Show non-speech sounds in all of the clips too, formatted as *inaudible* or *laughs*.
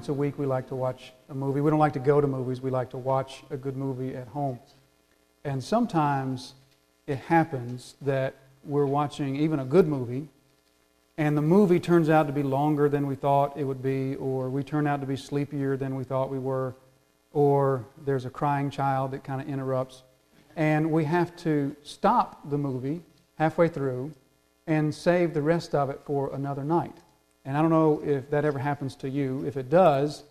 once a week we like to watch a movie. We don't like to go to movies. We like to watch a good movie at home. And sometimes it happens that we're watching even a good movie and the movie turns out to be longer than we thought it would be, or we turn out to be sleepier than we thought we were, or there's a crying child that kind of interrupts. And we have to stop the movie halfway through and save the rest of it for another night. And I don't know if that ever happens to you. If it does,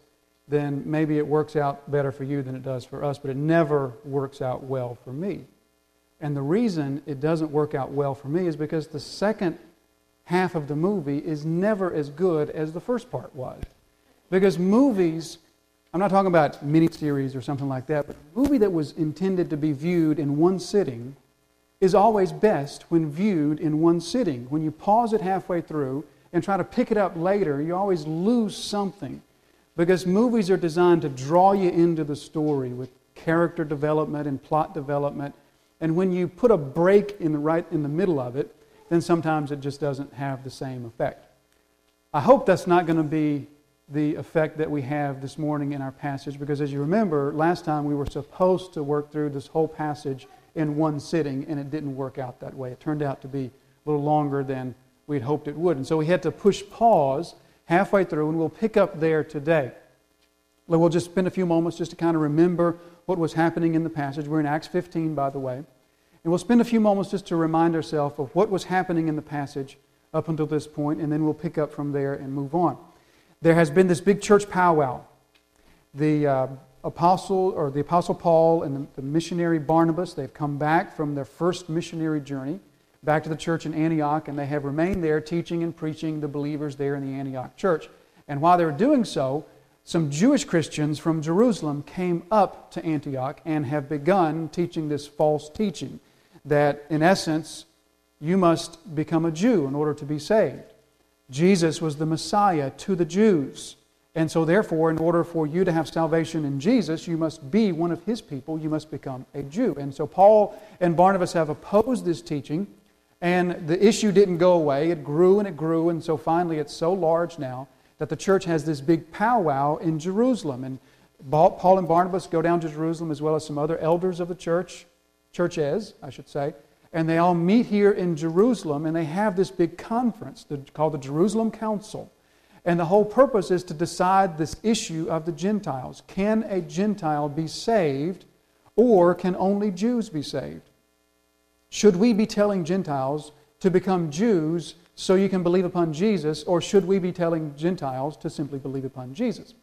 then maybe it works out better for you than it does for us, but it never works out well for me. And the reason it doesn't work out well for me is because the second half of the movie is never as good as the first part was. Because movies, I'm not talking about miniseries or something like that, but a movie that was intended to be viewed in one sitting is always best when viewed in one sitting. When you pause it halfway through and try to pick it up later, you always lose something. Because movies are designed to draw you into the story with character development and plot development. And when you put a break in the right in the middle of it, then sometimes it just doesn't have the same effect. I hope that's not going to be the effect that we have this morning in our passage because, as you remember, last time we were supposed to work through this whole passage in one sitting and it didn't work out that way. It turned out to be a little longer than we'd hoped it would. And so we had to push pause halfway through and we'll pick up there today. We'll just spend a few moments just to kind of remember what was happening in the passage. We're in Acts 15, by the way. And we'll spend a few moments just to remind ourselves of what was happening in the passage up until this point, and then we'll pick up from there and move on. There has been this big church powwow. The uh, apostle, or the apostle Paul and the, the missionary Barnabas, they've come back from their first missionary journey back to the church in Antioch, and they have remained there teaching and preaching the believers there in the Antioch church. And while they were doing so, some Jewish Christians from Jerusalem came up to Antioch and have begun teaching this false teaching that, in essence, you must become a Jew in order to be saved. Jesus was the Messiah to the Jews. And so, therefore, in order for you to have salvation in Jesus, you must be one of his people. You must become a Jew. And so, Paul and Barnabas have opposed this teaching, and the issue didn't go away. It grew and it grew, and so finally, it's so large now that the church has this big powwow in Jerusalem. And Paul and Barnabas go down to Jerusalem, as well as some other elders of the church, churches, I should say, and they all meet here in Jerusalem and they have this big conference called the Jerusalem Council. And the whole purpose is to decide this issue of the Gentiles. Can a Gentile be saved or can only Jews be saved? Should we be telling Gentiles to become Jews so you can believe upon Jesus, or should we be telling Gentiles to simply believe upon Jesus?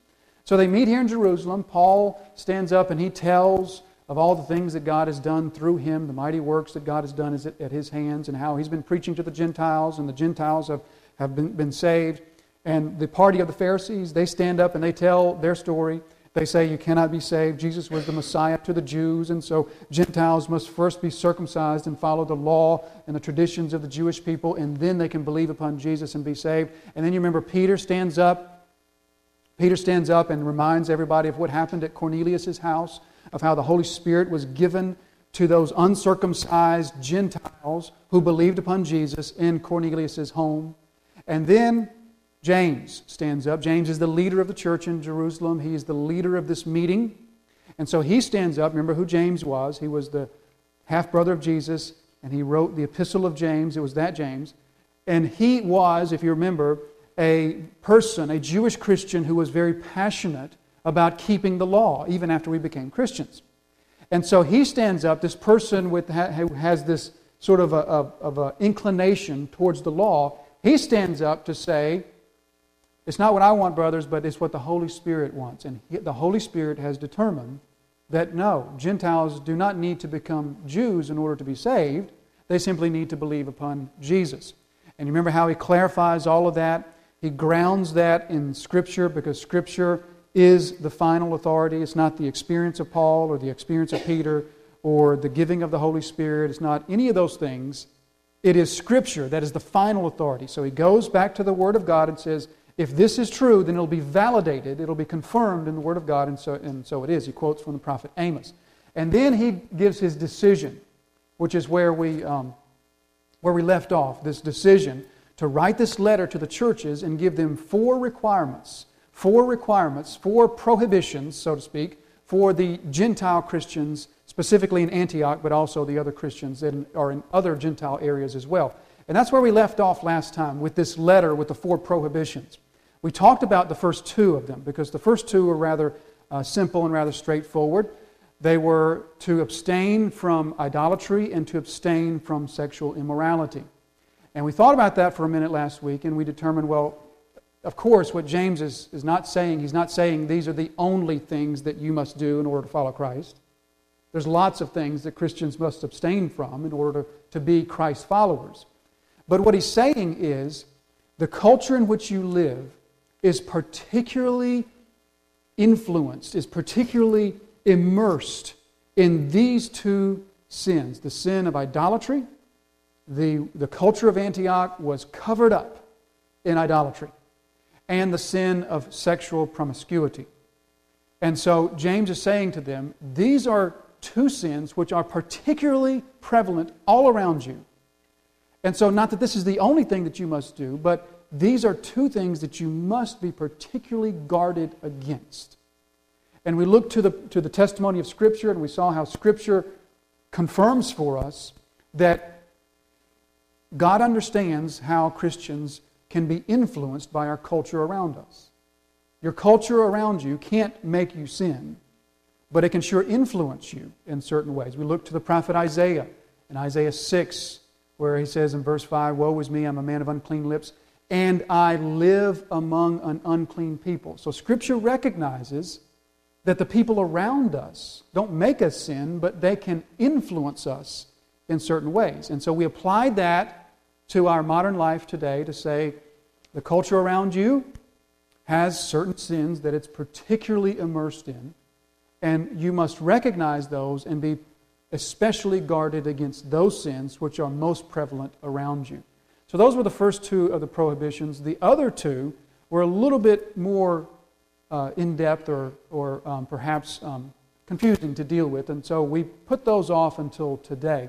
So they meet here in Jerusalem. Paul stands up and he tells of all the things that God has done through him, the mighty works that God has done at his hands, and how he's been preaching to the Gentiles, and the Gentiles have, have been, been saved. And the party of the Pharisees, they stand up and they tell their story. They say, You cannot be saved. Jesus was the Messiah to the Jews, and so Gentiles must first be circumcised and follow the law and the traditions of the Jewish people, and then they can believe upon Jesus and be saved. And then you remember Peter stands up. Peter stands up and reminds everybody of what happened at Cornelius' house of how the Holy Spirit was given to those uncircumcised Gentiles who believed upon Jesus in Cornelius' home. And then James stands up. James is the leader of the church in Jerusalem. He is the leader of this meeting. And so he stands up. Remember who James was. He was the half brother of Jesus, and he wrote the Epistle of James. It was that James. And he was, if you remember, a person, a Jewish Christian who was very passionate about keeping the law, even after we became Christians. And so he stands up, this person with, who has this sort of, a, of, of a inclination towards the law, he stands up to say, It's not what I want, brothers, but it's what the Holy Spirit wants. And the Holy Spirit has determined that no, Gentiles do not need to become Jews in order to be saved. They simply need to believe upon Jesus. And you remember how he clarifies all of that? He grounds that in Scripture because Scripture is the final authority. It's not the experience of Paul or the experience of Peter or the giving of the Holy Spirit. It's not any of those things. It is Scripture that is the final authority. So he goes back to the Word of God and says, if this is true, then it'll be validated, it'll be confirmed in the Word of God, and so, and so it is. He quotes from the prophet Amos. And then he gives his decision, which is where we, um, where we left off this decision to write this letter to the churches and give them four requirements, four requirements, four prohibitions, so to speak, for the Gentile Christians, specifically in Antioch, but also the other Christians that are in other Gentile areas as well. And that's where we left off last time with this letter with the four prohibitions. We talked about the first two of them because the first two were rather uh, simple and rather straightforward. They were to abstain from idolatry and to abstain from sexual immorality. And we thought about that for a minute last week, and we determined, well, of course, what James is, is not saying, he's not saying these are the only things that you must do in order to follow Christ. There's lots of things that Christians must abstain from in order to, to be Christ followers. But what he's saying is the culture in which you live is particularly influenced, is particularly immersed in these two sins the sin of idolatry. The, the culture of Antioch was covered up in idolatry, and the sin of sexual promiscuity. And so James is saying to them, these are two sins which are particularly prevalent all around you. And so, not that this is the only thing that you must do, but these are two things that you must be particularly guarded against. And we looked to the, to the testimony of Scripture and we saw how Scripture confirms for us that God understands how Christians can be influenced by our culture around us. Your culture around you can't make you sin, but it can sure influence you in certain ways. We look to the prophet Isaiah in Isaiah 6, where he says in verse 5 Woe is me, I'm a man of unclean lips, and I live among an unclean people. So Scripture recognizes that the people around us don't make us sin, but they can influence us in certain ways. And so we apply that to our modern life today to say the culture around you has certain sins that it's particularly immersed in, and you must recognize those and be especially guarded against those sins which are most prevalent around you. So those were the first two of the prohibitions. The other two were a little bit more uh, in depth or, or um, perhaps um, confusing to deal with. And so we put those off until today.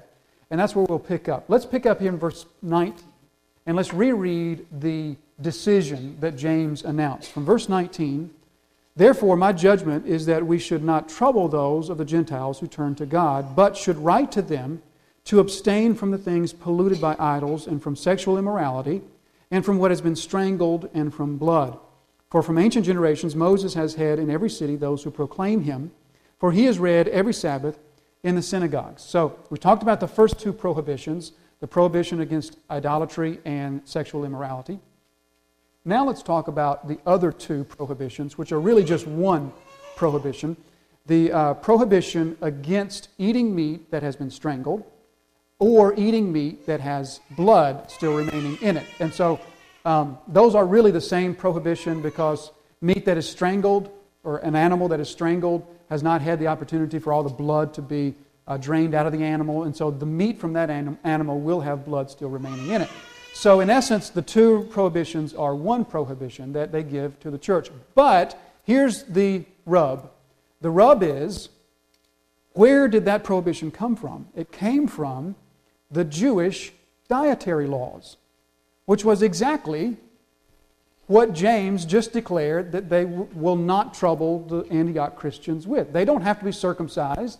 And that's where we'll pick up. Let's pick up here in verse 19 and let's reread the decision that James announced. From verse 19 Therefore, my judgment is that we should not trouble those of the Gentiles who turn to God, but should write to them to abstain from the things polluted by idols and from sexual immorality and from what has been strangled and from blood. For from ancient generations Moses has had in every city those who proclaim him, for he is read every Sabbath in the synagogues. So we talked about the first two prohibitions the prohibition against idolatry and sexual immorality. Now let's talk about the other two prohibitions, which are really just one prohibition the uh, prohibition against eating meat that has been strangled or eating meat that has blood still remaining in it. And so um, those are really the same prohibition because meat that is strangled or an animal that is strangled has not had the opportunity for all the blood to be uh, drained out of the animal. And so the meat from that anim- animal will have blood still remaining in it. So, in essence, the two prohibitions are one prohibition that they give to the church. But here's the rub the rub is where did that prohibition come from? It came from the Jewish dietary laws, which was exactly what James just declared that they w- will not trouble the Antioch Christians with. They don't have to be circumcised.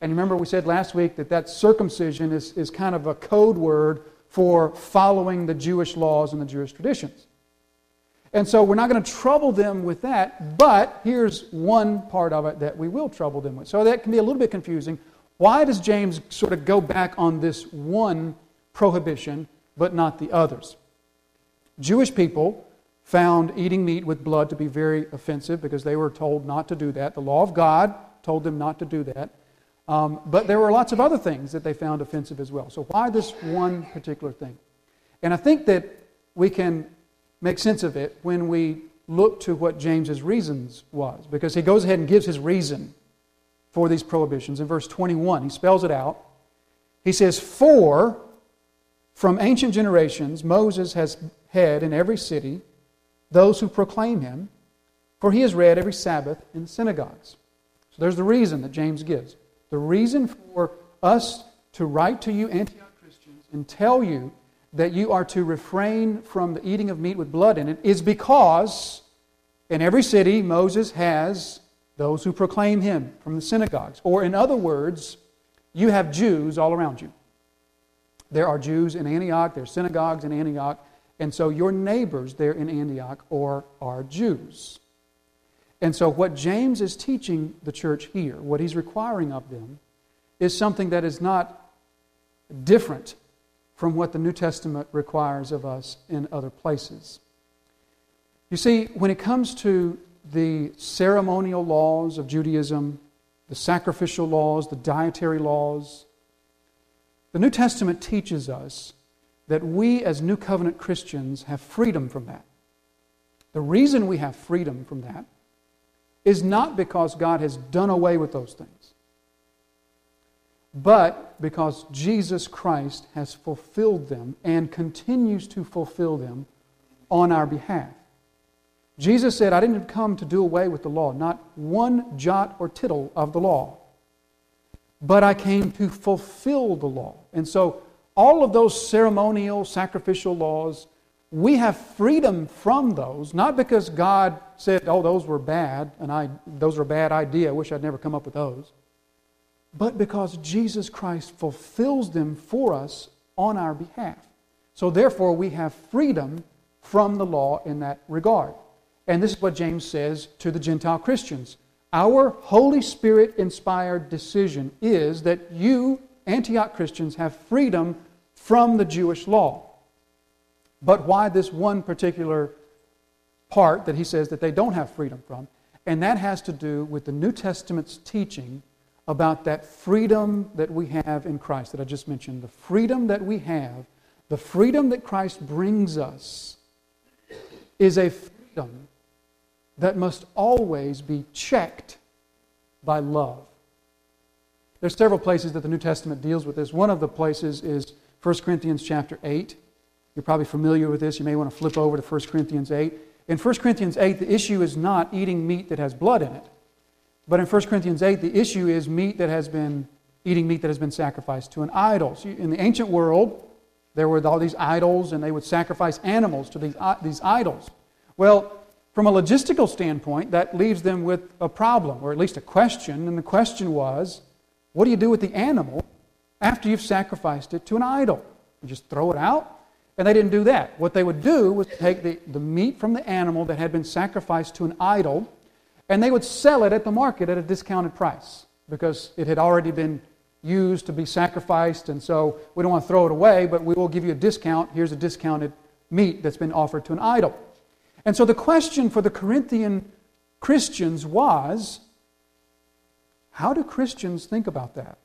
And remember, we said last week that that circumcision is, is kind of a code word for following the Jewish laws and the Jewish traditions. And so we're not going to trouble them with that, but here's one part of it that we will trouble them with. So that can be a little bit confusing. Why does James sort of go back on this one prohibition but not the others? Jewish people found eating meat with blood to be very offensive because they were told not to do that. The law of God told them not to do that. Um, but there were lots of other things that they found offensive as well. So, why this one particular thing? And I think that we can make sense of it when we look to what James's reasons was, because he goes ahead and gives his reason for these prohibitions. In verse 21, he spells it out. He says, For from ancient generations Moses has had in every city those who proclaim him, for he is read every Sabbath in the synagogues. So there's the reason that James gives. The reason for us to write to you, Antioch Christians, and tell you that you are to refrain from the eating of meat with blood in it is because in every city Moses has those who proclaim him from the synagogues. Or, in other words, you have Jews all around you. There are Jews in Antioch, there are synagogues in Antioch, and so your neighbors there in Antioch are, Jews. And so, what James is teaching the church here, what he's requiring of them, is something that is not different from what the New Testament requires of us in other places. You see, when it comes to the ceremonial laws of Judaism, the sacrificial laws, the dietary laws, the New Testament teaches us that we as New Covenant Christians have freedom from that. The reason we have freedom from that is not because God has done away with those things, but because Jesus Christ has fulfilled them and continues to fulfill them on our behalf. Jesus said, I didn't come to do away with the law, not one jot or tittle of the law, but I came to fulfill the law. And so, all of those ceremonial, sacrificial laws, we have freedom from those, not because God said, oh, those were bad, and I, those were a bad idea, I wish I'd never come up with those, but because Jesus Christ fulfills them for us on our behalf. So, therefore, we have freedom from the law in that regard. And this is what James says to the Gentile Christians. Our Holy Spirit inspired decision is that you, Antioch Christians, have freedom from the Jewish law. But why this one particular part that he says that they don't have freedom from? And that has to do with the New Testament's teaching about that freedom that we have in Christ that I just mentioned. The freedom that we have, the freedom that Christ brings us, is a freedom that must always be checked by love. There's several places that the New Testament deals with this. One of the places is 1 Corinthians chapter 8. You're probably familiar with this. You may want to flip over to 1 Corinthians 8. In 1 Corinthians 8, the issue is not eating meat that has blood in it. But in 1 Corinthians 8, the issue is meat that has been eating meat that has been sacrificed to an idol. So in the ancient world, there were all these idols, and they would sacrifice animals to these, uh, these idols. Well, from a logistical standpoint, that leaves them with a problem, or at least a question. And the question was what do you do with the animal after you've sacrificed it to an idol? You just throw it out? And they didn't do that. What they would do was take the, the meat from the animal that had been sacrificed to an idol, and they would sell it at the market at a discounted price because it had already been used to be sacrificed, and so we don't want to throw it away, but we will give you a discount. Here's a discounted meat that's been offered to an idol. And so the question for the Corinthian Christians was how do Christians think about that?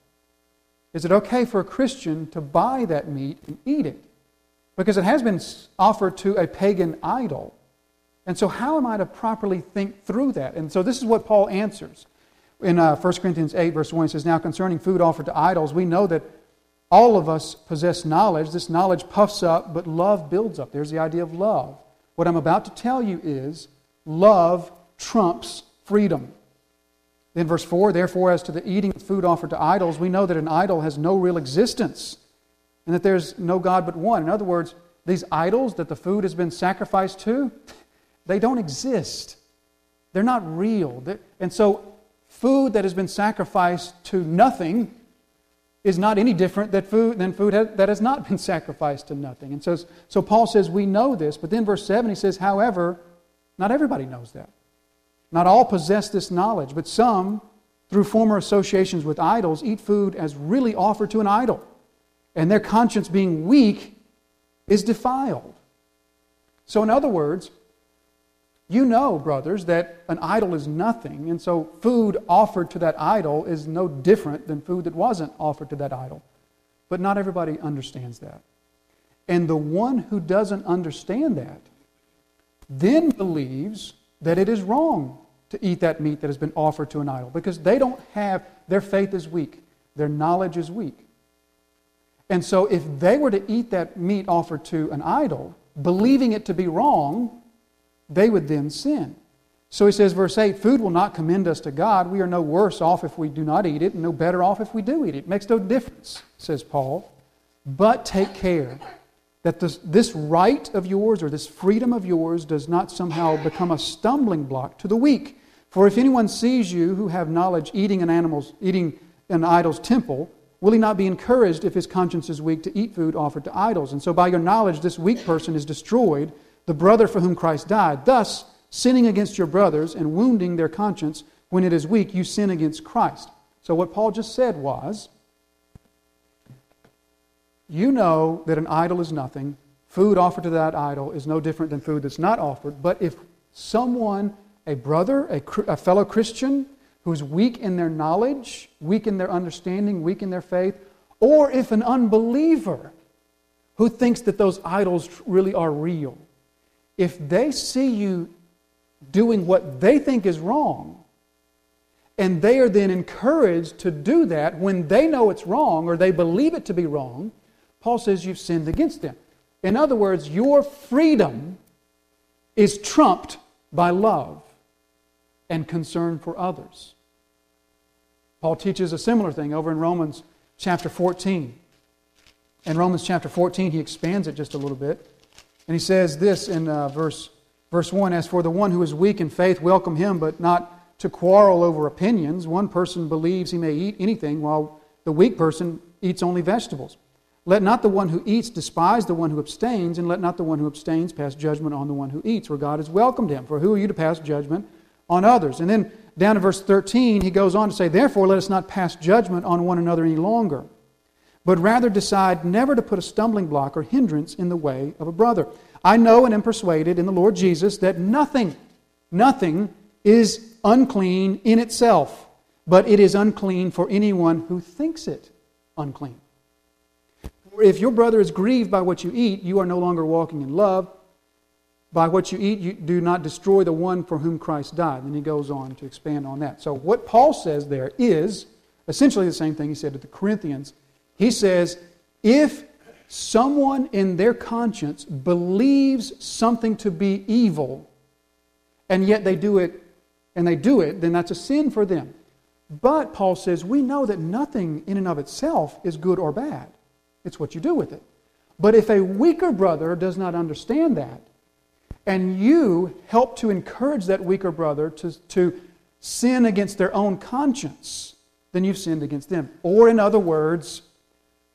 Is it okay for a Christian to buy that meat and eat it? Because it has been offered to a pagan idol. And so, how am I to properly think through that? And so, this is what Paul answers. In uh, 1 Corinthians 8, verse 1, he says, Now concerning food offered to idols, we know that all of us possess knowledge. This knowledge puffs up, but love builds up. There's the idea of love. What I'm about to tell you is love trumps freedom. Then, verse 4 Therefore, as to the eating of food offered to idols, we know that an idol has no real existence and that there's no God but one. In other words, these idols that the food has been sacrificed to, they don't exist. They're not real. And so, food that has been sacrificed to nothing is not any different than food, than food that has not been *laughs* sacrificed to nothing. And so, so Paul says, We know this, but then verse 7 he says, However, not everybody knows that. Not all possess this knowledge, but some, through former associations with idols, eat food as really offered to an idol. And their conscience being weak is defiled. So, in other words, you know, brothers, that an idol is nothing, and so food offered to that idol is no different than food that wasn't offered to that idol. But not everybody understands that. And the one who doesn't understand that then believes that it is wrong to eat that meat that has been offered to an idol because they don't have, their faith is weak, their knowledge is weak. And so if they were to eat that meat offered to an idol, believing it to be wrong, they would then sin. So he says, verse 8, food will not commend us to God. We are no worse off if we do not eat it, and no better off if we do eat it. It makes no difference, says Paul. But take care that this, this right of yours or this freedom of yours does not somehow become a stumbling block to the weak. For if anyone sees you who have knowledge eating an animal's eating an idol's temple, will he not be encouraged if his conscience is weak to eat food offered to idols? And so by your knowledge this weak person is destroyed, the brother for whom Christ died. Thus, sinning against your brothers and wounding their conscience when it is weak, you sin against Christ. So what Paul just said was you know that an idol is nothing. Food offered to that idol is no different than food that's not offered. But if someone, a brother, a, a fellow Christian, who's weak in their knowledge, weak in their understanding, weak in their faith, or if an unbeliever who thinks that those idols really are real, if they see you doing what they think is wrong, and they are then encouraged to do that when they know it's wrong or they believe it to be wrong, Paul says you've sinned against them. In other words, your freedom is trumped by love and concern for others. Paul teaches a similar thing over in Romans chapter 14. In Romans chapter 14, he expands it just a little bit. And he says this in uh, verse, verse 1 As for the one who is weak in faith, welcome him, but not to quarrel over opinions. One person believes he may eat anything, while the weak person eats only vegetables. Let not the one who eats despise the one who abstains, and let not the one who abstains pass judgment on the one who eats, for God has welcomed him. For who are you to pass judgment on others? And then down to verse 13, he goes on to say, Therefore, let us not pass judgment on one another any longer, but rather decide never to put a stumbling block or hindrance in the way of a brother. I know and am persuaded in the Lord Jesus that nothing, nothing is unclean in itself, but it is unclean for anyone who thinks it unclean if your brother is grieved by what you eat, you are no longer walking in love. By what you eat, you do not destroy the one for whom Christ died. And he goes on to expand on that. So, what Paul says there is essentially the same thing he said to the Corinthians. He says, if someone in their conscience believes something to be evil, and yet they do it, and they do it, then that's a sin for them. But, Paul says, we know that nothing in and of itself is good or bad. It's what you do with it. But if a weaker brother does not understand that, and you help to encourage that weaker brother to, to sin against their own conscience, then you've sinned against them. Or, in other words,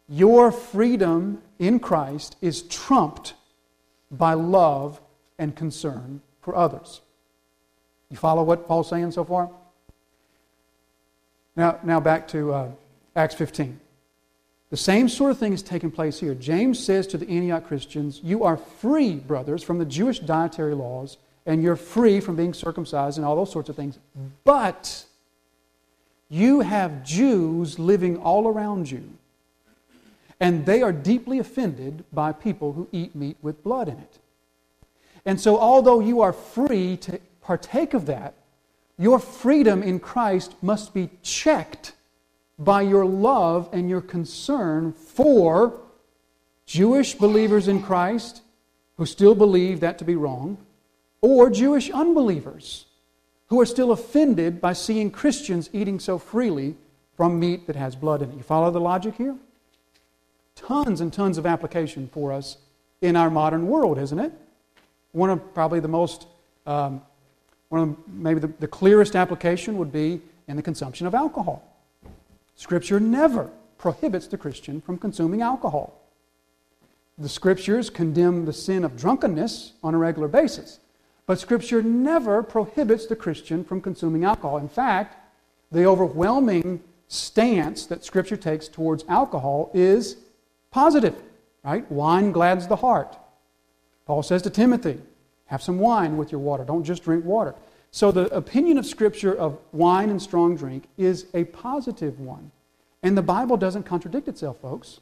your freedom in Christ is trumped by love and concern for others. You follow what Paul's saying so far? Now, now back to uh, Acts 15. The same sort of thing is taking place here. James says to the Antioch Christians, You are free, brothers, from the Jewish dietary laws, and you're free from being circumcised and all those sorts of things. But you have Jews living all around you, and they are deeply offended by people who eat meat with blood in it. And so, although you are free to partake of that, your freedom in Christ must be checked by your love and your concern for Jewish believers in Christ who still believe that to be wrong, or Jewish unbelievers who are still offended by seeing Christians eating so freely from meat that has blood in it. You follow the logic here? Tons and tons of application for us in our modern world, isn't it? One of probably the most, um, one of the, maybe the, the clearest application would be in the consumption of alcohol. Scripture never prohibits the Christian from consuming alcohol. The Scriptures condemn the sin of drunkenness on a regular basis, but Scripture never prohibits the Christian from consuming alcohol. In fact, the overwhelming stance that Scripture takes towards alcohol is positive, right? Wine glads the heart. Paul says to Timothy, have some wine with your water. Don't just drink water. So the opinion of Scripture of wine and strong drink is a positive one. And the Bible doesn't contradict itself, folks.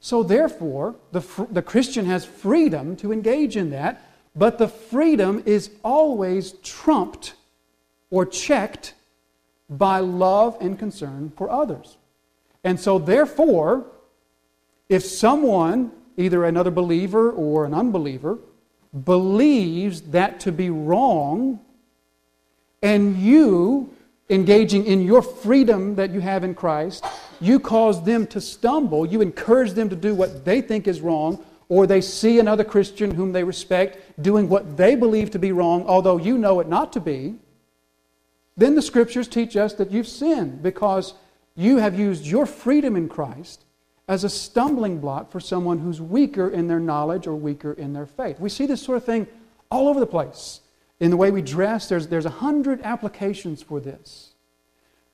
So therefore, the, the Christian has freedom to engage in that, but the freedom is always trumped or checked by love and concern for others. And so therefore, if someone, either another believer or an unbeliever, believes that to be wrong and you, engaging in your freedom that you have in Christ, you cause them to stumble, you encourage them to do what they think is wrong, or they see another Christian whom they respect doing what they believe to be wrong, although you know it not to be, then the scriptures teach us that you've sinned because you have used your freedom in Christ as a stumbling block for someone who's weaker in their knowledge or weaker in their faith. We see this sort of thing all over the place. In the way we dress, there's, there's a hundred applications for this.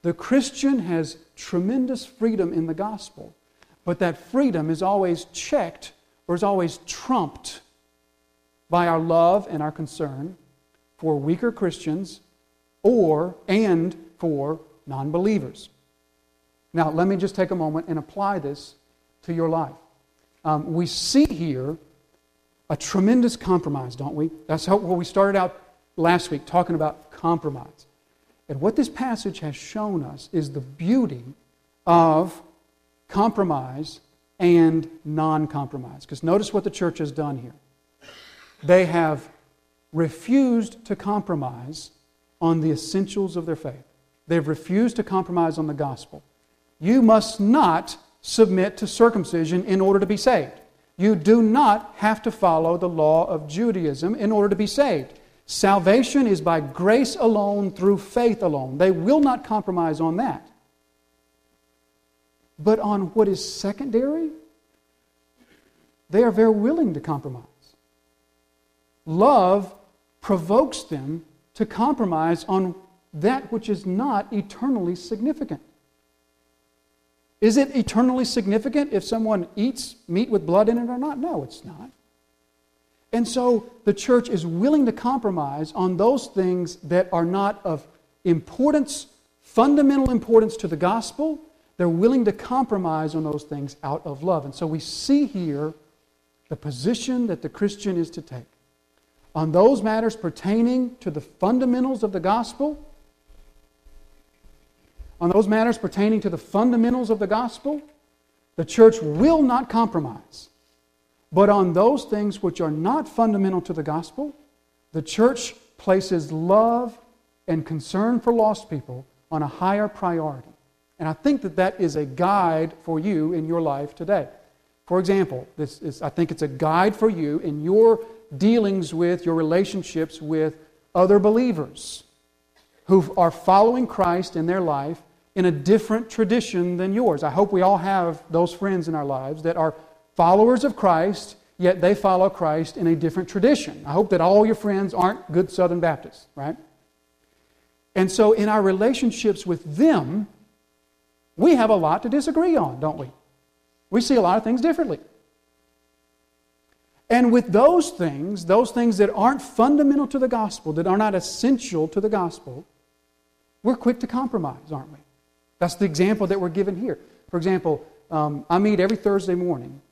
The Christian has tremendous freedom in the gospel, but that freedom is always checked or is always trumped by our love and our concern for weaker Christians or and for non believers. Now, let me just take a moment and apply this to your life. Um, we see here a tremendous compromise, don't we? That's how well, we started out last week talking about compromise. And what this passage has shown us is the beauty of compromise and non compromise. Because notice what the church has done here. They have refused to compromise on the essentials of their faith, they've refused to compromise on the gospel. You must not submit to circumcision in order to be saved. You do not have to follow the law of Judaism in order to be saved. Salvation is by grace alone, through faith alone. They will not compromise on that. But on what is secondary, they are very willing to compromise. Love provokes them to compromise on that which is not eternally significant. Is it eternally significant if someone eats meat with blood in it or not? No, it's not. And so the church is willing to compromise on those things that are not of importance, fundamental importance to the gospel, they're willing to compromise on those things out of love. And so we see here the position that the Christian is to take. On those matters pertaining to the fundamentals of the gospel, on those matters pertaining to the fundamentals of the gospel, the church will not compromise. But on those things which are not fundamental to the gospel, the church places love and concern for lost people on a higher priority. And I think that that is a guide for you in your life today. For example, this is, I think it's a guide for you in your dealings with, your relationships with other believers who are following Christ in their life in a different tradition than yours. I hope we all have those friends in our lives that are followers of Christ, yet they follow Christ in a different tradition. I hope that all your friends aren't good Southern Baptists, right? And so in our relationships with them, we have a lot to disagree on, don't we? We see a lot of things differently. And with those things, those things that aren't fundamental to the gospel, that are not essential to the gospel, we're quick to compromise, aren't we? That's the example that we're given here. For example, um, I meet every Thursday morning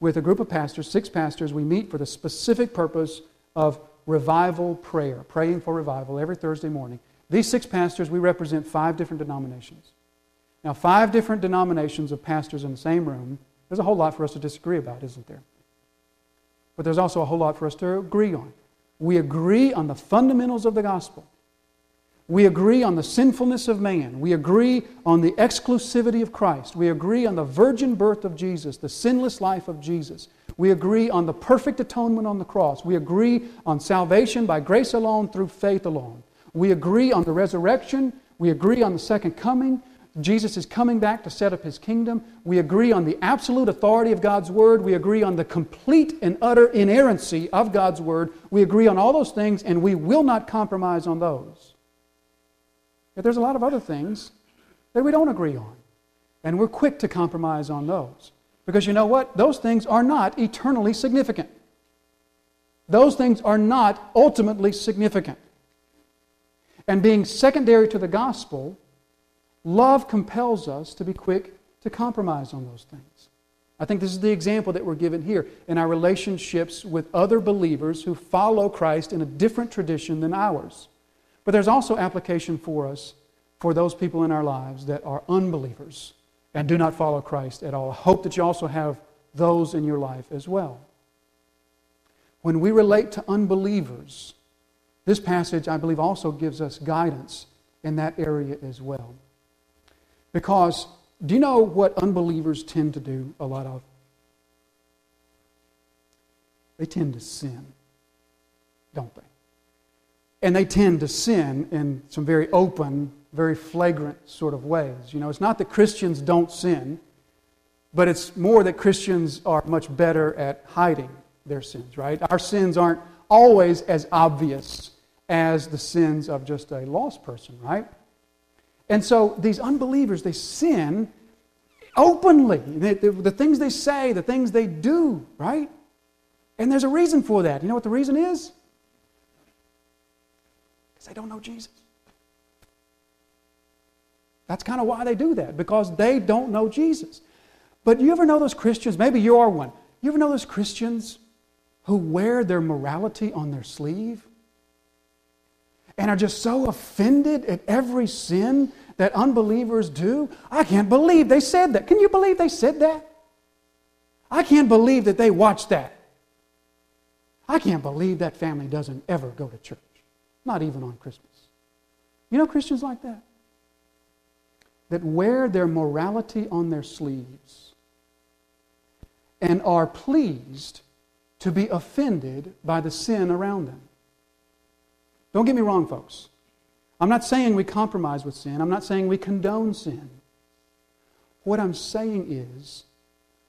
with a group of pastors, six pastors. We meet for the specific purpose of revival prayer, praying for revival every Thursday morning. These six pastors, we represent five different denominations. Now, five different denominations of pastors in the same room, there's a whole lot for us to disagree about, isn't there? But there's also a whole lot for us to agree on. We agree on the fundamentals of the gospel. We agree on the sinfulness of man. We agree on the exclusivity of Christ. We agree on the virgin birth of Jesus, the sinless life of Jesus. We agree on the perfect atonement on the cross. We agree on salvation by grace alone through faith alone. We agree on the resurrection. We agree on the second coming. Jesus is coming back to set up his kingdom. We agree on the absolute authority of God's word. We agree on the complete and utter inerrancy of God's word. We agree on all those things, and we will not compromise on those. Yet there's a lot of other things that we don't agree on. And we're quick to compromise on those. Because you know what? Those things are not eternally significant. Those things are not ultimately significant. And being secondary to the gospel, Love compels us to be quick to compromise on those things. I think this is the example that we're given here in our relationships with other believers who follow Christ in a different tradition than ours. But there's also application for us for those people in our lives that are unbelievers and do not follow Christ at all. I hope that you also have those in your life as well. When we relate to unbelievers, this passage, I believe, also gives us guidance in that area as well. Because do you know what unbelievers tend to do a lot of? they tend to sin, don't they? And they tend to sin in some very open, very flagrant sort of ways. You know, it's not that Christians don't sin, but it's more that Christians are much better at hiding their sins, right? Our sins aren't always as obvious as the sins of just a lost person, right? And so these unbelievers, they sin openly. The, the, things they say, the things they do, right? And there's a reason for that. You know what the reason is? Because they don't know Jesus. That's kind of why they do that, because they don't know Jesus. But you ever know those Christians? Maybe you are one. You ever know those Christians who wear their morality on their sleeve and are just so offended at every sin that unbelievers do? I can't believe they said that. Can you believe they said that? I can't believe that they watched that. I can't believe that family doesn't ever go to church, not even on Christmas. You know Christians like that? That wear their morality on their sleeves and are pleased to be offended by the sin around them. Don't get me wrong, folks. I'm not saying we compromise with sin. I'm not saying we condone sin. What I'm saying is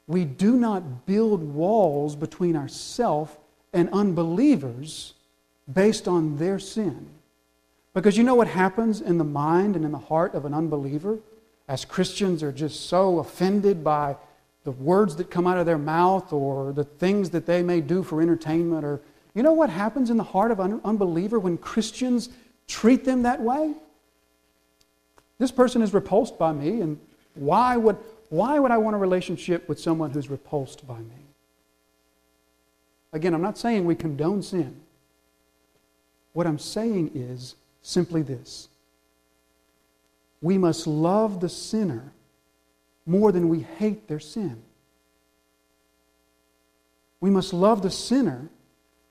we do not build walls between ourselves and unbelievers based on their sin. Because you know what happens in the mind and in the heart of an unbeliever? As Christians are just so offended by the words that come out of their mouth or the things that they may do for entertainment or you know what happens in the heart of an unbeliever when Christians treat them that way? This person is repulsed by me, and why would, why would I want a relationship with someone who's repulsed by me? Again, I'm not saying we condone sin. What I'm saying is simply this we must love the sinner more than we hate their sin. We must love the sinner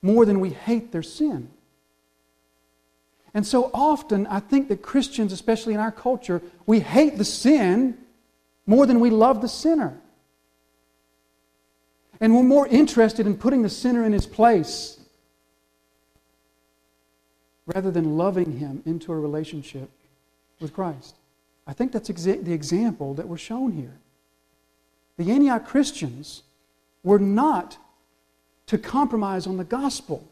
more than we hate their sin. And so often, I think that Christians, especially in our culture, we hate the sin more than we love the sinner. And we're more interested in putting the sinner in his place rather than loving him into a relationship with Christ. I think that's exa- the example that we're shown here. The Antioch Christians were not to compromise on the gospel,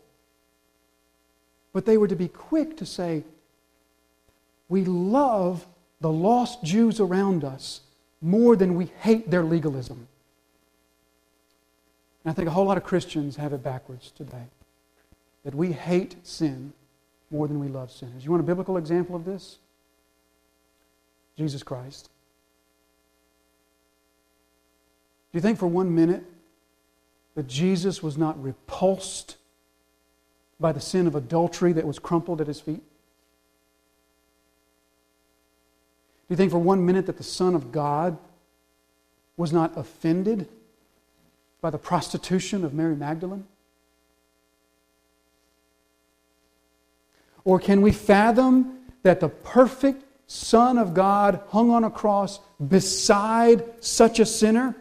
but they were to be quick to say, We love the lost Jews around us more than we hate their legalism. And I think a whole lot of Christians have it backwards today that we hate sin more than we love sinners. You want a biblical example of this? Jesus Christ. Do you think for one minute that Jesus was not repulsed by the sin of adultery that was crumpled at his feet? Do you think for one minute that the Son of God was not offended by the prostitution of Mary Magdalene? Or can we fathom that the perfect Son of God hung on a cross beside such a sinner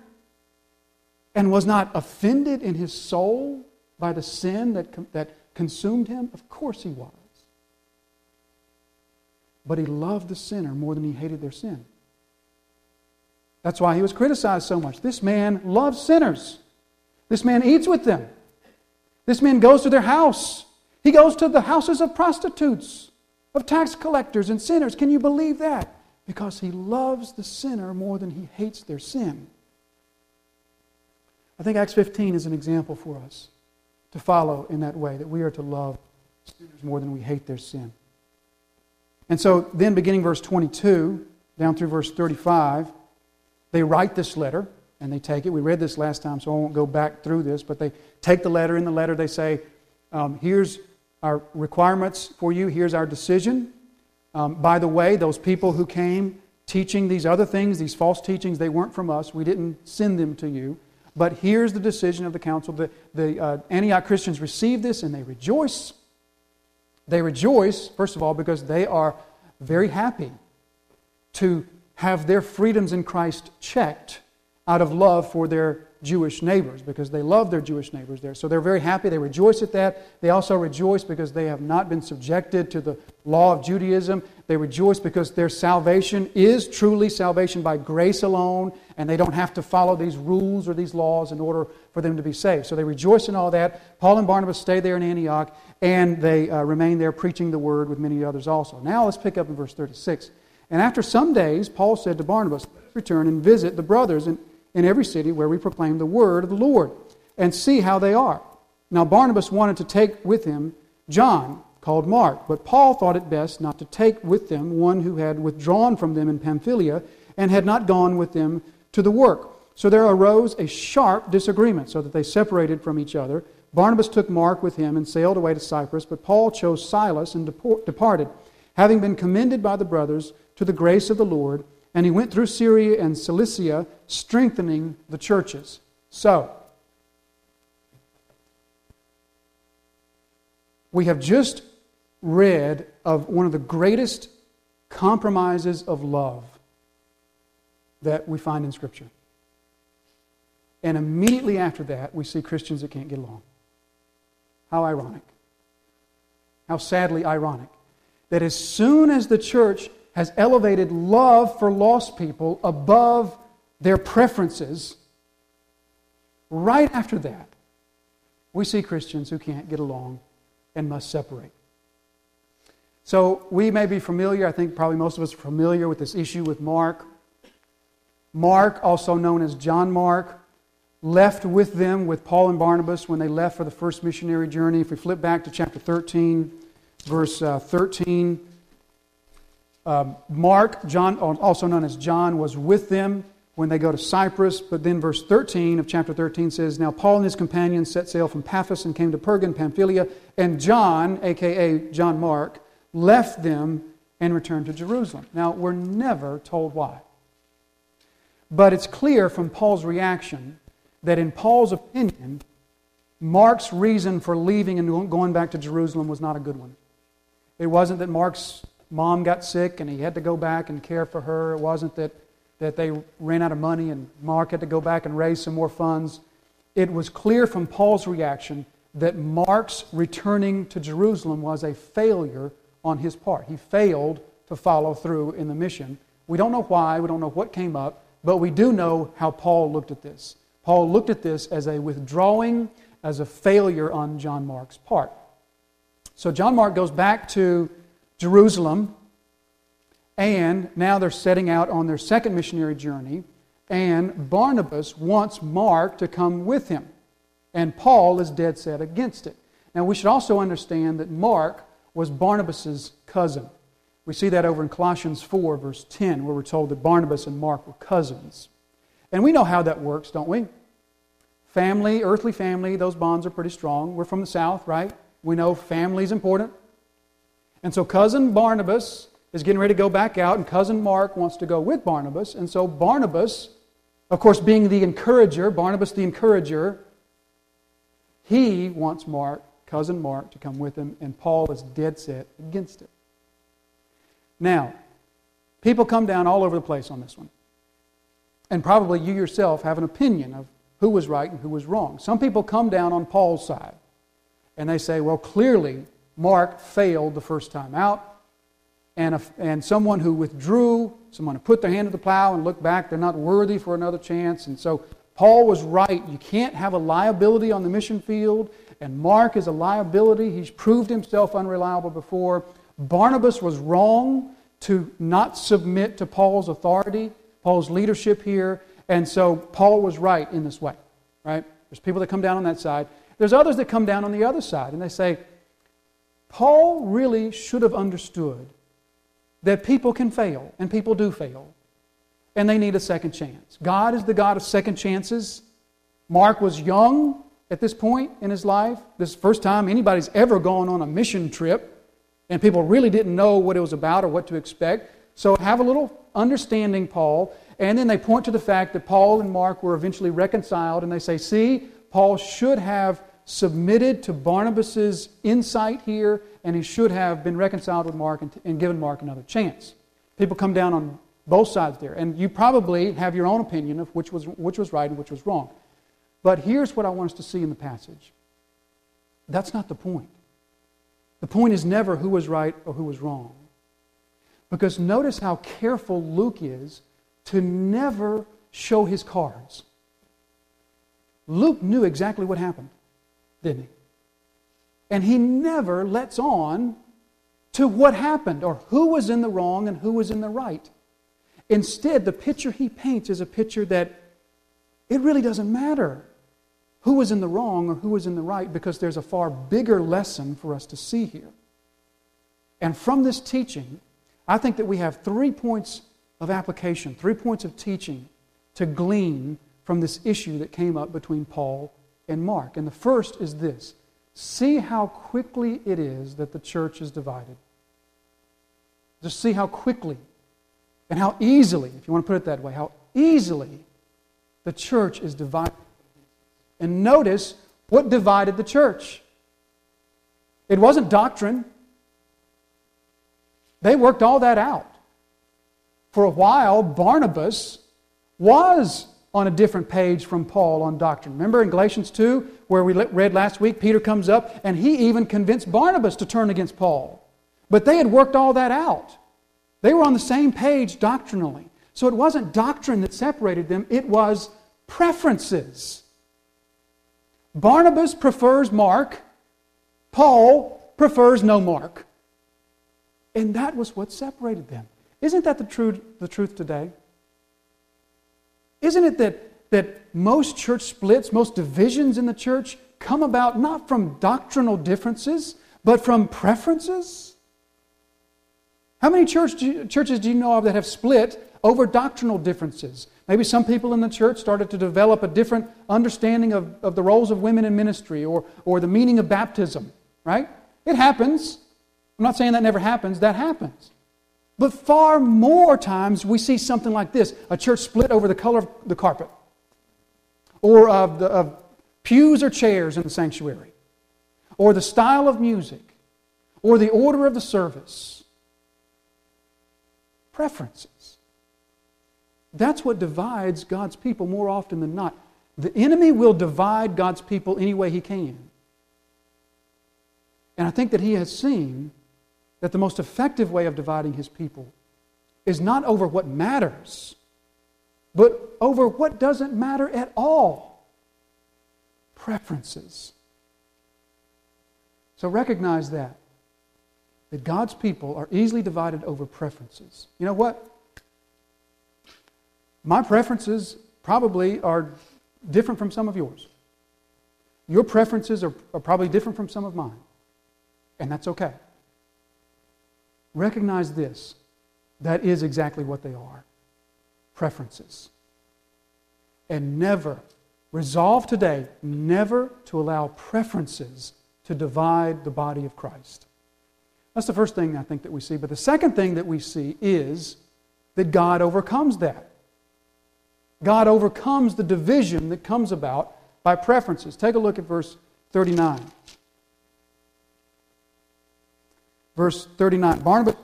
and was not offended in his soul by the sin that, that consumed him? Of course he was. But he loved the sinner more than he hated their sin. That's why he was criticized so much. This man loves sinners. This man eats with them. This man goes to their house. He goes to the houses of prostitutes, of tax collectors and sinners. Can you believe that? Because he loves the sinner more than he hates their sin. I think Acts 15 is an example for us to follow in that way, that we are to love sinners more than we hate their sin. And so, then beginning verse 22 down through verse 35, they write this letter and they take it. We read this last time, so I won't go back through this, but they take the letter. In the letter, they say, um, Here's our requirements for you, here's our decision. Um, by the way, those people who came teaching these other things, these false teachings, they weren't from us. We didn't send them to you. But here's the decision of the council. The, the uh, Antioch Christians receive this and they rejoice. They rejoice, first of all, because they are very happy to have their freedoms in Christ checked out of love for their Jewish neighbors because they love their Jewish neighbors there. So they're very happy. They rejoice at that. They also rejoice because they have not been subjected to the law of Judaism. They rejoice because their salvation is truly salvation by grace alone, and they don't have to follow these rules or these laws in order for them to be saved. So they rejoice in all that. Paul and Barnabas stay there in Antioch, and they uh, remain there preaching the word with many others also. Now let's pick up in verse 36. And after some days, Paul said to Barnabas, return and visit the brothers in, in every city where we proclaim the word of the Lord and see how they are. Now, Barnabas wanted to take with him John, called Mark, but Paul thought it best not to take with them one who had withdrawn from them in Pamphylia and had not gone with them to the work. So there arose a sharp disagreement, so that they separated from each other. Barnabas took Mark with him and sailed away to Cyprus, but Paul chose Silas and departed, having been commended by the brothers to the grace of the Lord and he went through Syria and Cilicia, strengthening the churches. So, we have just read of one of the greatest compromises of love that we find in Scripture. And immediately after that, we see Christians that can't get along. How ironic. How sadly ironic. That as soon as the church has elevated love for lost people above their preferences, right after that, we see Christians who can't get along and must separate. So we may be familiar, I think probably most of us are familiar with this issue with Mark. Mark, also known as John Mark, left with them with Paul and Barnabas when they left for the first missionary journey. If we flip back to chapter 13, verse uh, 13, um, Mark, John, also known as John, was with them when they go to Cyprus. But then verse 13 of chapter 13 says, Now Paul and his companions set sail from Paphos and came to Perga in Pamphylia, and John, aka John Mark, left them and returned to Jerusalem. Now, we're never told why. But it's clear from Paul's reaction that, in Paul's opinion, Mark's reason for leaving and going back to Jerusalem was not a good one. It wasn't that Mark's mom got sick and he had to go back and care for her. It wasn't that, that they ran out of money and Mark had to go back and raise some more funds. It was clear from Paul's reaction that Mark's returning to Jerusalem was a failure on his part. He failed to follow through in the mission. We don't know why, we don't know what came up, but we do know how Paul looked at this. Paul looked at this as a withdrawing, as a failure on John Mark's part. So John Mark goes back to Jerusalem, and now they're setting out on their second missionary journey. And Barnabas wants Mark to come with him. And Paul is dead set against it. Now, we should also understand that Mark was Barnabas' cousin. We see that over in Colossians 4, verse 10, where we're told that Barnabas and Mark were cousins. And we know how that works, don't we? Family, earthly family, those bonds are pretty strong. We're from the South, right? We know family is important. And so cousin Barnabas is getting ready to go back out, and cousin Mark wants to go with Barnabas. And so Barnabas, of course, being the encourager, Barnabas the encourager, he wants Mark, cousin Mark, to come with him, and Paul is dead set against it. Now, people come down all over the place on this one. And probably you yourself have an opinion of who was right and who was wrong. Some people come down on Paul's side, and they say, well, clearly Mark failed the first time out. And, a, and someone who withdrew, someone who put their hand to the plow and looked back, they're not worthy for another chance. And so Paul was right. You can't have a liability on the mission field. And Mark is a liability. He's proved himself unreliable before. Barnabas was wrong to not submit to Paul's authority, Paul's leadership here. And so Paul was right in this way, right? There's people that come down on that side. There's others that come down on the other side, and they say, Paul really should have understood that people can fail, and people do fail, and they need a second chance. God is the God of second chances. Mark was young at this point in his life. This is the first time anybody's ever gone on a mission trip, and people really didn't know what it was about or what to expect. So have a little understanding, Paul. And then they point to the fact that Paul and Mark were eventually reconciled, and they say, see, Paul should have submitted to Barnabas's insight here, and he should have been reconciled with Mark and, and given Mark another chance. People come down on both sides there, and you probably have your own opinion of which was, which was right and which was wrong. But here's what I want us to see in the passage that's not the point. The point is never who was right or who was wrong. Because notice how careful Luke is to never show his cards. Luke knew exactly what happened, didn't he? And he never lets on to what happened or who was in the wrong and who was in the right. Instead, the picture he paints is a picture that it really doesn't matter who was in the wrong or who was in the right because there's a far bigger lesson for us to see here. And from this teaching, I think that we have three points of application, three points of teaching to glean from this issue that came up between Paul and Mark. And the first is this see how quickly it is that the church is divided. Just see how quickly and how easily, if you want to put it that way, how easily the church is divided. And notice what divided the church. It wasn't doctrine. They worked all that out. For a while, Barnabas was on a different page from Paul on doctrine. Remember in Galatians 2, where we read last week, Peter comes up and he even convinced Barnabas to turn against Paul. But they had worked all that out. They were on the same page doctrinally. So it wasn't doctrine that separated them, it was preferences. Barnabas prefers Mark, Paul prefers no Mark. And that was what separated them. Isn't that the truth, the truth today? Isn't it that, that most church splits, most divisions in the church come about not from doctrinal differences, but from preferences? How many church do churches do you know of that have split over doctrinal differences? Maybe some people in the church started to develop a different understanding of, of the roles of women in ministry or, or the meaning of baptism, right? It happens. I'm not saying that never happens, that happens. But far more times we see something like this a church split over the color of the carpet, or of, the, of pews or chairs in the sanctuary, or the style of music, or the order of the service. Preferences. That's what divides God's people more often than not. The enemy will divide God's people any way he can. And I think that he has seen that the most effective way of dividing his people is not over what matters, but over what doesn't matter at all preferences. So recognize that. That God's people are easily divided over preferences. You know what? My preferences probably are different from some of yours. Your preferences are, are probably different from some of mine. And that's okay. Recognize this that is exactly what they are preferences. And never, resolve today, never to allow preferences to divide the body of Christ. That's the first thing I think that we see. But the second thing that we see is that God overcomes that. God overcomes the division that comes about by preferences. Take a look at verse 39. Verse 39 Barnabas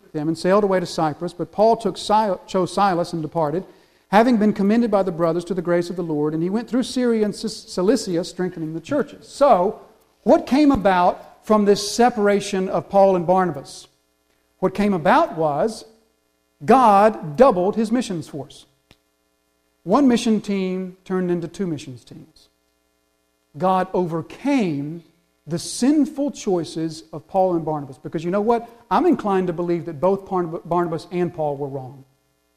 with them and sailed away to Cyprus, but Paul took Sil- chose Silas and departed, having been commended by the brothers to the grace of the Lord, and he went through Syria and Cilicia, strengthening the churches. So, what came about from this separation of Paul and Barnabas? What came about was God doubled his missions force. One mission team turned into two missions teams. God overcame the sinful choices of Paul and Barnabas. Because you know what? I'm inclined to believe that both Barnabas and Paul were wrong.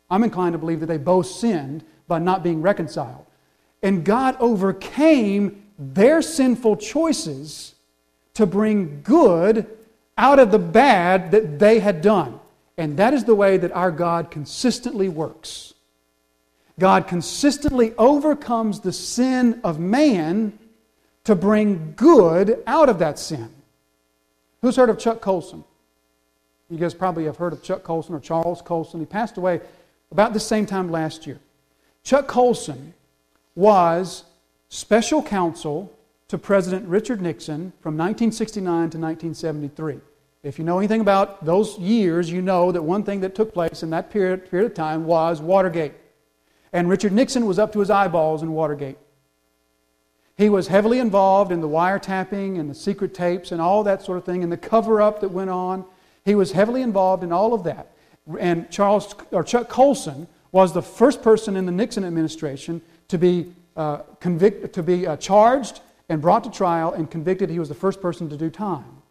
I'm inclined to believe that they both sinned by not being reconciled. And God overcame their sinful choices to bring good out of the bad that they had done. And that is the way that our God consistently works. God consistently overcomes the sin of man to bring good out of that sin. Who's heard of Chuck Colson? You guys probably have heard of Chuck Colson or Charles Colson. He passed away about the same time last year. Chuck Colson was special counsel to President Richard Nixon from 1969 to 1973. If you know anything about those years, you know that one thing that took place in that period, period of time was Watergate. And Richard Nixon was up to his eyeballs in Watergate. He was heavily involved in the wiretapping and the secret tapes and all that sort of thing and the cover up that went on. He was heavily involved in all of that. And Charles, or Chuck Colson was the first person in the Nixon administration to be, uh, convict, to be uh, charged and brought to trial and convicted. He was the first person to do time.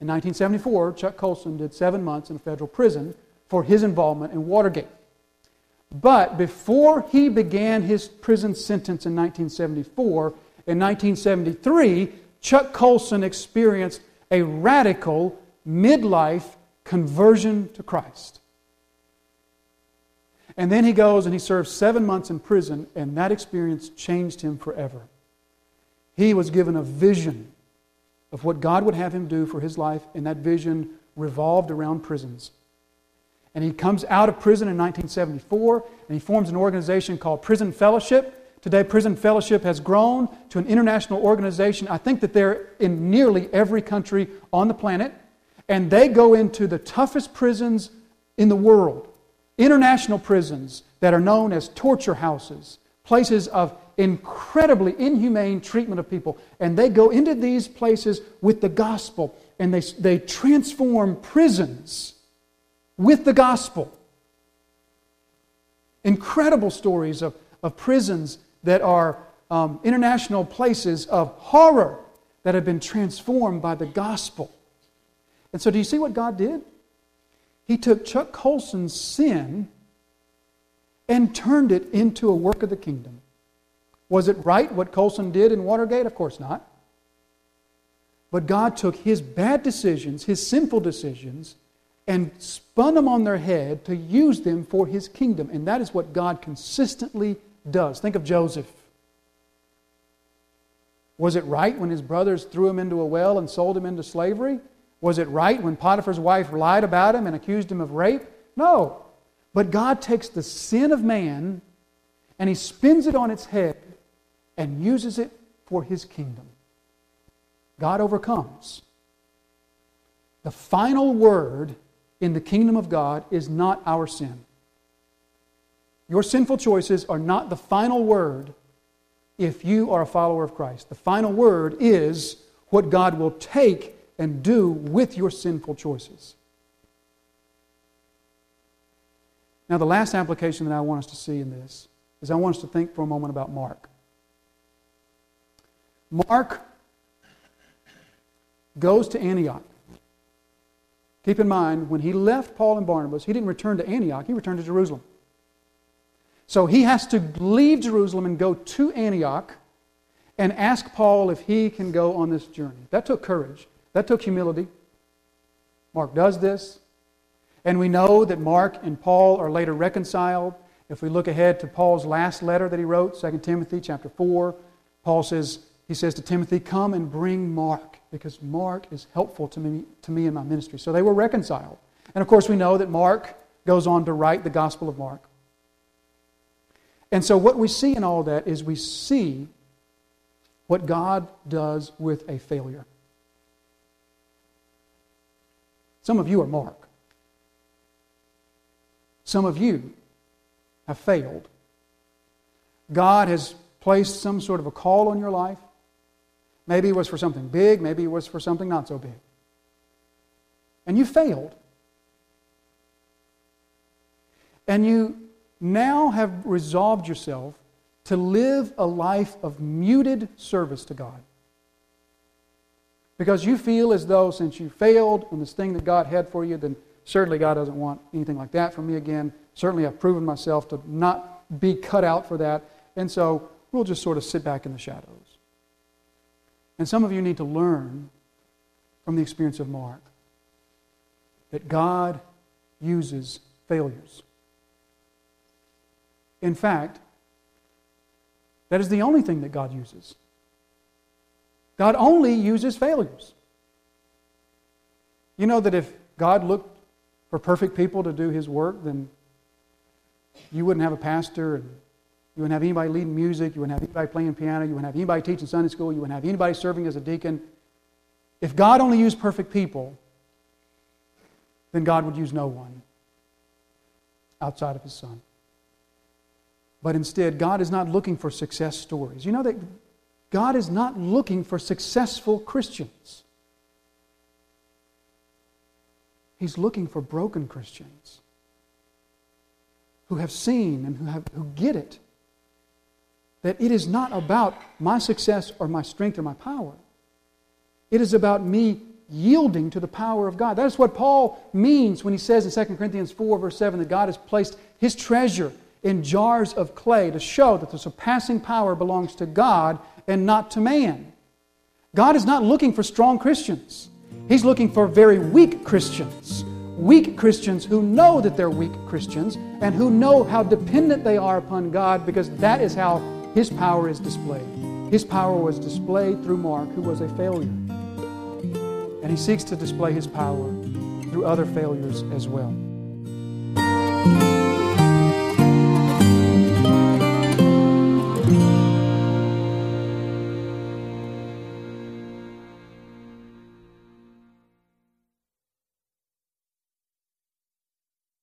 In 1974, Chuck Colson did seven months in a federal prison for his involvement in Watergate. But before he began his prison sentence in 1974, in 1973, Chuck Colson experienced a radical midlife conversion to Christ. And then he goes and he serves seven months in prison, and that experience changed him forever. He was given a vision of what God would have him do for his life, and that vision revolved around prisons. And he comes out of prison in 1974, and he forms an organization called Prison Fellowship. Today, Prison Fellowship has grown to an international organization. I think that they're in nearly every country on the planet, and they go into the toughest prisons in the world international prisons that are known as torture houses, places of incredibly inhumane treatment of people. And they go into these places with the gospel and they, they transform prisons with the gospel. Incredible stories of, of prisons that are um, international places of horror that have been transformed by the gospel. And so, do you see what God did? He took Chuck Colson's sin and turned it into a work of the kingdom. Was it right what Colson did in Watergate? Of course not. But God took his bad decisions, his sinful decisions, and spun them on their head to use them for his kingdom. And that is what God consistently does. Think of Joseph. Was it right when his brothers threw him into a well and sold him into slavery? Was it right when Potiphar's wife lied about him and accused him of rape? No. But God takes the sin of man and he spins it on its head and uses it for his kingdom. God overcomes. The final word in the kingdom of God is not our sin. Your sinful choices are not the final word if you are a follower of Christ. The final word is what God will take and do with your sinful choices. Now, the last application that I want us to see in this is I want us to think for a moment about Mark. Mark goes to Antioch. Keep in mind, when he left Paul and Barnabas, he didn't return to Antioch, he returned to Jerusalem. So he has to leave Jerusalem and go to Antioch and ask Paul if he can go on this journey. That took courage, that took humility. Mark does this. And we know that Mark and Paul are later reconciled. If we look ahead to Paul's last letter that he wrote, 2 Timothy chapter 4, Paul says, he says to Timothy, Come and bring Mark, because Mark is helpful to me, to me in my ministry. So they were reconciled. And of course, we know that Mark goes on to write the Gospel of Mark. And so, what we see in all that is we see what God does with a failure. Some of you are Mark. Some of you have failed. God has placed some sort of a call on your life. Maybe it was for something big, maybe it was for something not so big. And you failed. And you now have resolved yourself to live a life of muted service to God. Because you feel as though since you failed in this thing that God had for you, then certainly God doesn't want anything like that from me again. Certainly I've proven myself to not be cut out for that. And so we'll just sort of sit back in the shadows. And some of you need to learn from the experience of Mark that God uses failures. In fact, that is the only thing that God uses. God only uses failures. You know that if God looked for perfect people to do his work, then you wouldn't have a pastor and you wouldn't have anybody leading music. You wouldn't have anybody playing piano. You wouldn't have anybody teaching Sunday school. You wouldn't have anybody serving as a deacon. If God only used perfect people, then God would use no one outside of His Son. But instead, God is not looking for success stories. You know that God is not looking for successful Christians. He's looking for broken Christians who have seen and who, have, who get it that it is not about my success or my strength or my power. It is about me yielding to the power of God. That is what Paul means when he says in 2 Corinthians 4, verse 7, that God has placed his treasure in jars of clay to show that the surpassing power belongs to God and not to man. God is not looking for strong Christians, He's looking for very weak Christians. Weak Christians who know that they're weak Christians and who know how dependent they are upon God because that is how His power is displayed. His power was displayed through Mark, who was a failure. And he seeks to display his power through other failures as well.